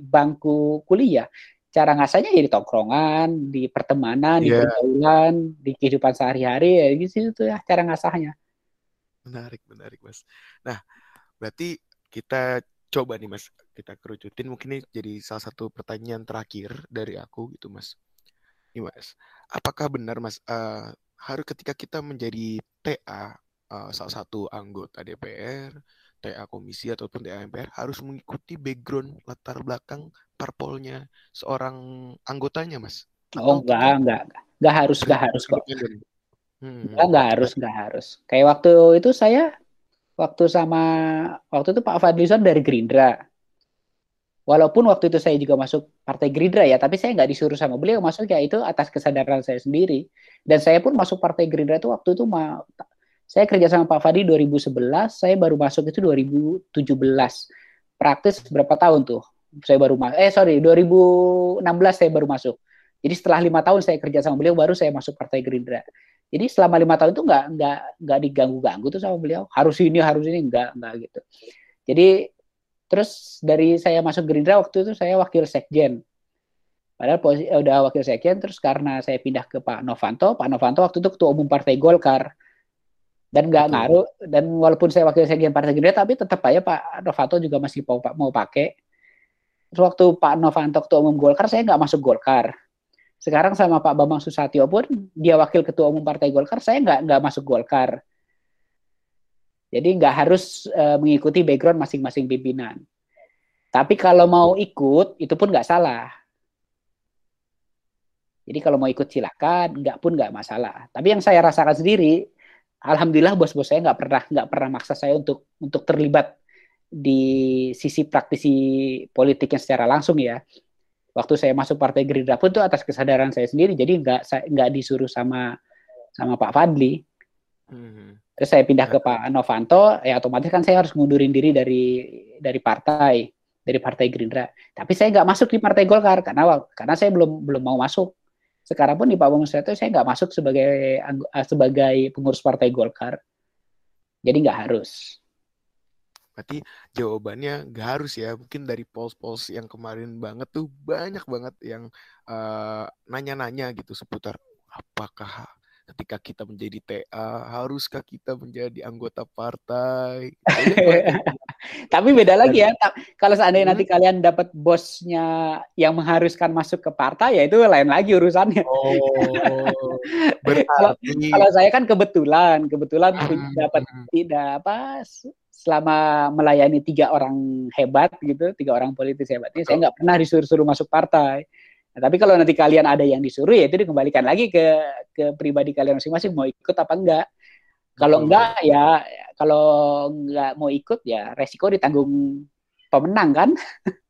bangku kuliah. Cara ngasahnya ya di tongkrongan, di pertemanan, yeah. di iya. pergaulan, di kehidupan sehari-hari ya gitu ya cara ngasahnya. Menarik, menarik, Mas. Nah, berarti kita coba nih Mas kita kerucutin mungkin ini jadi salah satu pertanyaan terakhir dari aku gitu Mas. Ini Mas, apakah benar Mas uh, harus ketika kita menjadi TA uh, salah satu anggota DPR, TA komisi ataupun TA MPR harus mengikuti background latar belakang parpolnya seorang anggotanya Mas? Oh enggak, enggak, enggak, enggak harus, enggak harus kok. Hmm. Enggak, enggak harus, enggak harus. Kayak waktu itu saya waktu sama waktu itu Pak Fadlison dari Gerindra. Walaupun waktu itu saya juga masuk Partai Gerindra ya, tapi saya nggak disuruh sama beliau masuk ya itu atas kesadaran saya sendiri. Dan saya pun masuk Partai Gerindra itu waktu itu ma saya kerja sama Pak Fadi 2011, saya baru masuk itu 2017. Praktis berapa tahun tuh? Saya baru masuk, eh sorry 2016 saya baru masuk. Jadi setelah lima tahun saya kerja sama beliau baru saya masuk Partai Gerindra. Jadi selama lima tahun itu nggak nggak nggak diganggu-ganggu tuh sama beliau. Harus ini harus ini nggak nggak gitu. Jadi terus dari saya masuk Gerindra waktu itu saya wakil sekjen. Padahal posisi eh, udah wakil sekjen terus karena saya pindah ke Pak Novanto, Pak Novanto waktu itu ketua umum Partai Golkar dan nggak ngaruh dan walaupun saya wakil sekjen Partai Gerindra tapi tetap aja Pak Novanto juga masih mau mau pakai. Terus waktu Pak Novanto ketua umum Golkar saya nggak masuk Golkar sekarang sama Pak Bambang Susatyo pun dia wakil ketua umum Partai Golkar, saya nggak nggak masuk Golkar. Jadi nggak harus uh, mengikuti background masing-masing pimpinan. Tapi kalau mau ikut itu pun nggak salah. Jadi kalau mau ikut silakan, nggak pun nggak masalah. Tapi yang saya rasakan sendiri, alhamdulillah bos-bos saya nggak pernah nggak pernah maksa saya untuk untuk terlibat di sisi praktisi politik yang secara langsung ya. Waktu saya masuk Partai Gerindra pun itu atas kesadaran saya sendiri jadi nggak nggak disuruh sama sama Pak Fadli. Hmm. terus saya pindah ke Pak Novanto ya otomatis kan saya harus mundurin diri dari dari partai dari Partai Gerindra. Tapi saya nggak masuk di Partai Golkar karena karena saya belum belum mau masuk sekarang pun di Pak Bambang Susatyo saya nggak masuk sebagai sebagai pengurus Partai Golkar jadi nggak harus Berarti jawabannya gak harus ya. Mungkin dari polls-polls yang kemarin banget tuh banyak banget yang uh, nanya-nanya gitu seputar apakah ketika kita menjadi TA haruskah kita menjadi anggota partai? Tapi beda lagi ya. Kalau seandainya hmm. nanti kalian dapat bosnya yang mengharuskan masuk ke partai ya itu lain lagi urusannya. Oh. kalau, kalau saya kan kebetulan kebetulan hmm. dapat tidak apa selama melayani tiga orang hebat gitu, tiga orang politis hebat ini, saya nggak pernah disuruh-suruh masuk partai. Nah, tapi kalau nanti kalian ada yang disuruh, ya itu dikembalikan lagi ke ke pribadi kalian masing-masing mau ikut apa enggak. Kalau enggak ya, kalau enggak mau ikut ya resiko ditanggung pemenang kan.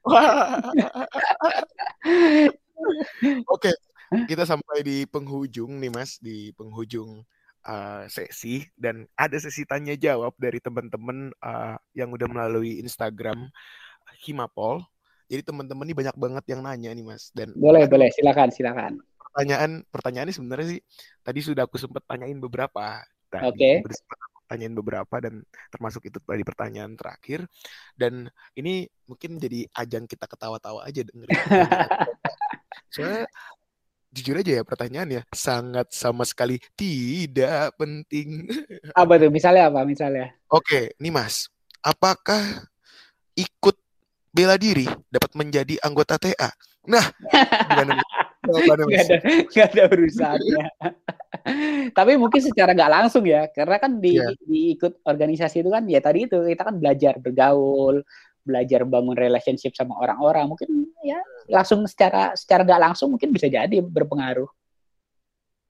Oke, kita sampai di penghujung nih Mas, di penghujung uh, sesi dan ada sesi tanya jawab dari teman-teman uh, yang udah melalui Instagram Himapol. Jadi teman-teman ini banyak banget yang nanya nih Mas dan Boleh, boleh, silakan, silakan. Pertanyaan pertanyaan ini sebenarnya sih tadi sudah aku sempat tanyain beberapa. Oke. Okay. tanyain beberapa dan termasuk itu tadi pertanyaan terakhir dan ini mungkin jadi ajang kita ketawa-tawa aja dengerin. Soalnya jujur aja ya pertanyaannya sangat sama sekali tidak penting. Apa tuh? Misalnya apa? Misalnya. Oke, nih Mas, apakah ikut bela diri dapat menjadi anggota TA? Nah, gimana? Gak ada, gak ada urusannya. Tapi mungkin secara nggak langsung ya, karena kan di, yeah. diikut organisasi itu kan ya tadi itu kita kan belajar bergaul, belajar bangun relationship sama orang-orang mungkin ya langsung secara secara nggak langsung mungkin bisa jadi berpengaruh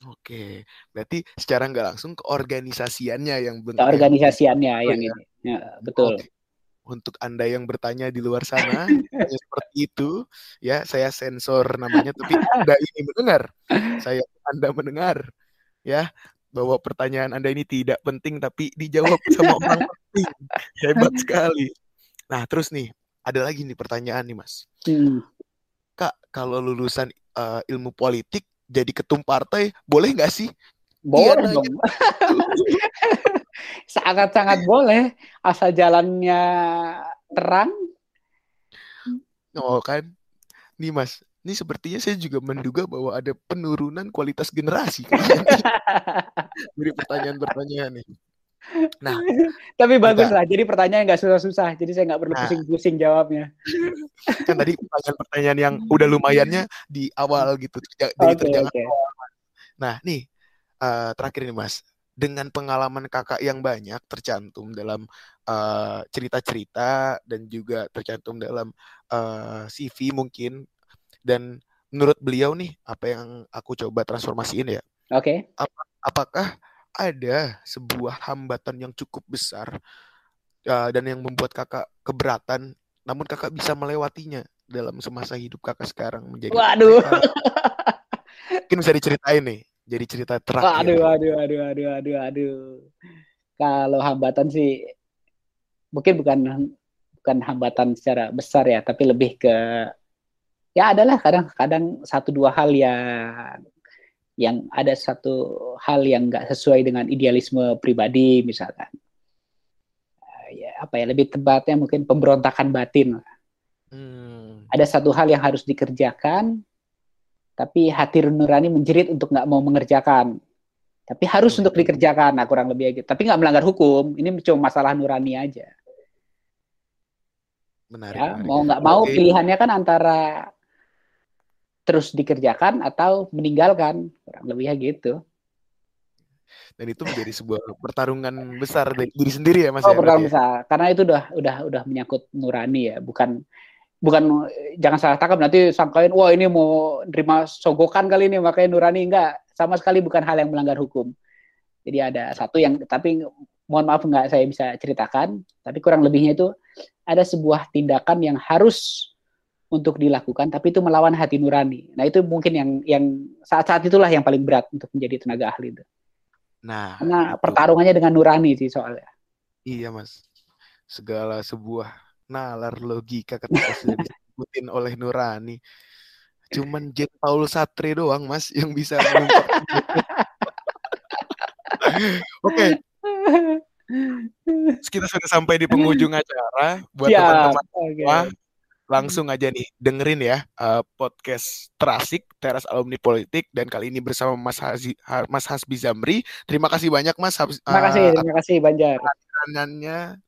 Oke, berarti secara nggak langsung ke organisasiannya yang bentuk organisasiannya yang, yang ini, ya, betul. Oke. Untuk anda yang bertanya di luar sana seperti itu, ya saya sensor namanya, tapi anda ini mendengar, saya anda mendengar, ya bahwa pertanyaan anda ini tidak penting tapi dijawab sama orang penting, hebat sekali. Nah, terus nih, ada lagi nih pertanyaan nih, Mas. Hmm. Kak, kalau lulusan uh, ilmu politik jadi ketum partai, boleh nggak sih? Boleh dong. Sangat-sangat boleh, asal jalannya terang. Oh kan, nih Mas, ini sepertinya saya juga menduga bahwa ada penurunan kualitas generasi. Dari pertanyaan-pertanyaan nih. Nah, tapi bagus lah. Jadi pertanyaan nggak susah-susah. Jadi saya nggak perlu nah. pusing-pusing jawabnya. kan tadi pertanyaan-pertanyaan yang udah lumayannya di awal gitu. Jadi okay. Okay. Nah, nih uh, terakhir nih Mas. Dengan pengalaman kakak yang banyak tercantum dalam uh, cerita-cerita dan juga tercantum dalam uh, CV mungkin dan menurut beliau nih apa yang aku coba transformasiin ya. Oke. Okay. Ap apakah ada sebuah hambatan yang cukup besar uh, dan yang membuat kakak keberatan, namun kakak bisa melewatinya dalam semasa hidup kakak sekarang menjadi. Waduh. mungkin bisa diceritain nih, jadi cerita terakhir. Waduh, waduh, waduh, waduh, waduh, waduh. Kalau hambatan sih mungkin bukan bukan hambatan secara besar ya, tapi lebih ke ya adalah kadang-kadang satu dua hal yang yang ada satu hal yang nggak sesuai dengan idealisme pribadi misalkan uh, ya apa ya lebih tepatnya mungkin pemberontakan batin hmm. ada satu hal yang harus dikerjakan tapi hati nurani menjerit untuk nggak mau mengerjakan tapi harus untuk dikerjakan nah kurang lebih gitu tapi nggak melanggar hukum ini cuma masalah nurani aja menarik, ya, menarik. mau nggak mau okay. pilihannya kan antara terus dikerjakan atau meninggalkan kurang lebihnya gitu dan itu menjadi sebuah pertarungan besar dari diri sendiri ya mas oh ya, pertarungan ya? besar karena itu udah udah udah menyangkut nurani ya bukan bukan jangan salah tangkap nanti sangkain wah ini mau nerima sogokan kali ini makanya nurani enggak sama sekali bukan hal yang melanggar hukum jadi ada satu yang tapi mohon maaf enggak saya bisa ceritakan tapi kurang lebihnya itu ada sebuah tindakan yang harus untuk dilakukan, tapi itu melawan hati nurani. Nah itu mungkin yang yang saat-saat itulah yang paling berat untuk menjadi tenaga ahli itu. Nah, karena itu. pertarungannya dengan nurani sih soalnya. Iya mas, segala sebuah nalar logika ketika sudah disebutin oleh nurani. Cuman Jen Paul Satri doang mas yang bisa Oke. Kita sudah sampai di penghujung acara buat teman-teman okay langsung aja nih dengerin ya uh, podcast terasik teras alumni politik dan kali ini bersama Mas Hazi, Mas Hasbi Zamri. Terima kasih banyak Mas. Uh, terima kasih, terima kasih Banjar.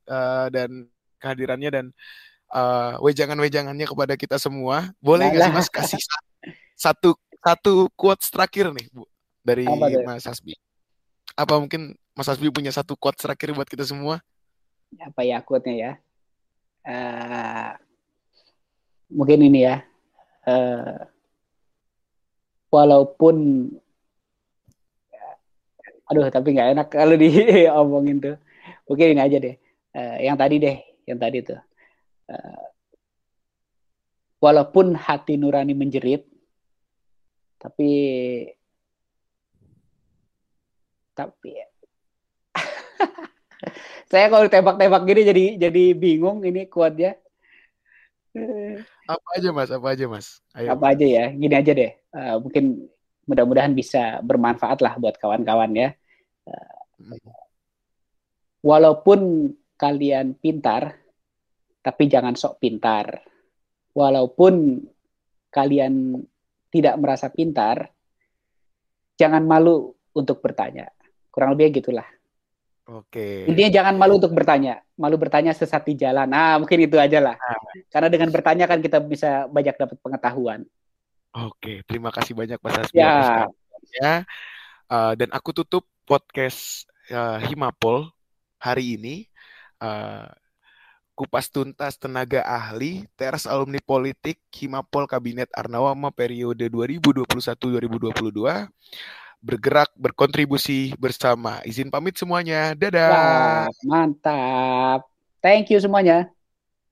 Uh, dan kehadirannya dan uh, wejangan-wejangannya kepada kita semua. Boleh nggak sih Mas kasih satu satu quotes terakhir nih Bu dari Mas Hasbi? Apa mungkin Mas Hasbi punya satu quotes terakhir buat kita semua? Apa ya quote-nya ya? Uh, mungkin ini ya uh, walaupun aduh tapi nggak enak kalau diomongin tuh mungkin ini aja deh uh, yang tadi deh yang tadi tuh uh, walaupun hati nurani menjerit tapi tapi saya kalau tembak-tembak gini jadi jadi bingung ini kuatnya apa aja mas? Apa aja mas? Ayo. Apa aja ya? Gini aja deh. Uh, mungkin mudah-mudahan bisa bermanfaat lah buat kawan-kawan ya. Uh, walaupun kalian pintar, tapi jangan sok pintar. Walaupun kalian tidak merasa pintar, jangan malu untuk bertanya. Kurang lebih gitulah. Oke. Intinya jangan malu untuk bertanya. Malu bertanya sesat di jalan. Nah, mungkin itu aja lah. Nah. Karena dengan bertanya kan kita bisa banyak dapat pengetahuan. Oke, terima kasih banyak Mas Hasbi. Ya. ya. Uh, dan aku tutup podcast uh, Himapol hari ini. Uh, kupas tuntas tenaga ahli teras alumni politik Himapol Kabinet Arnawama periode 2021-2022 bergerak berkontribusi bersama. Izin pamit semuanya. Dadah. Wah, mantap. Thank you semuanya.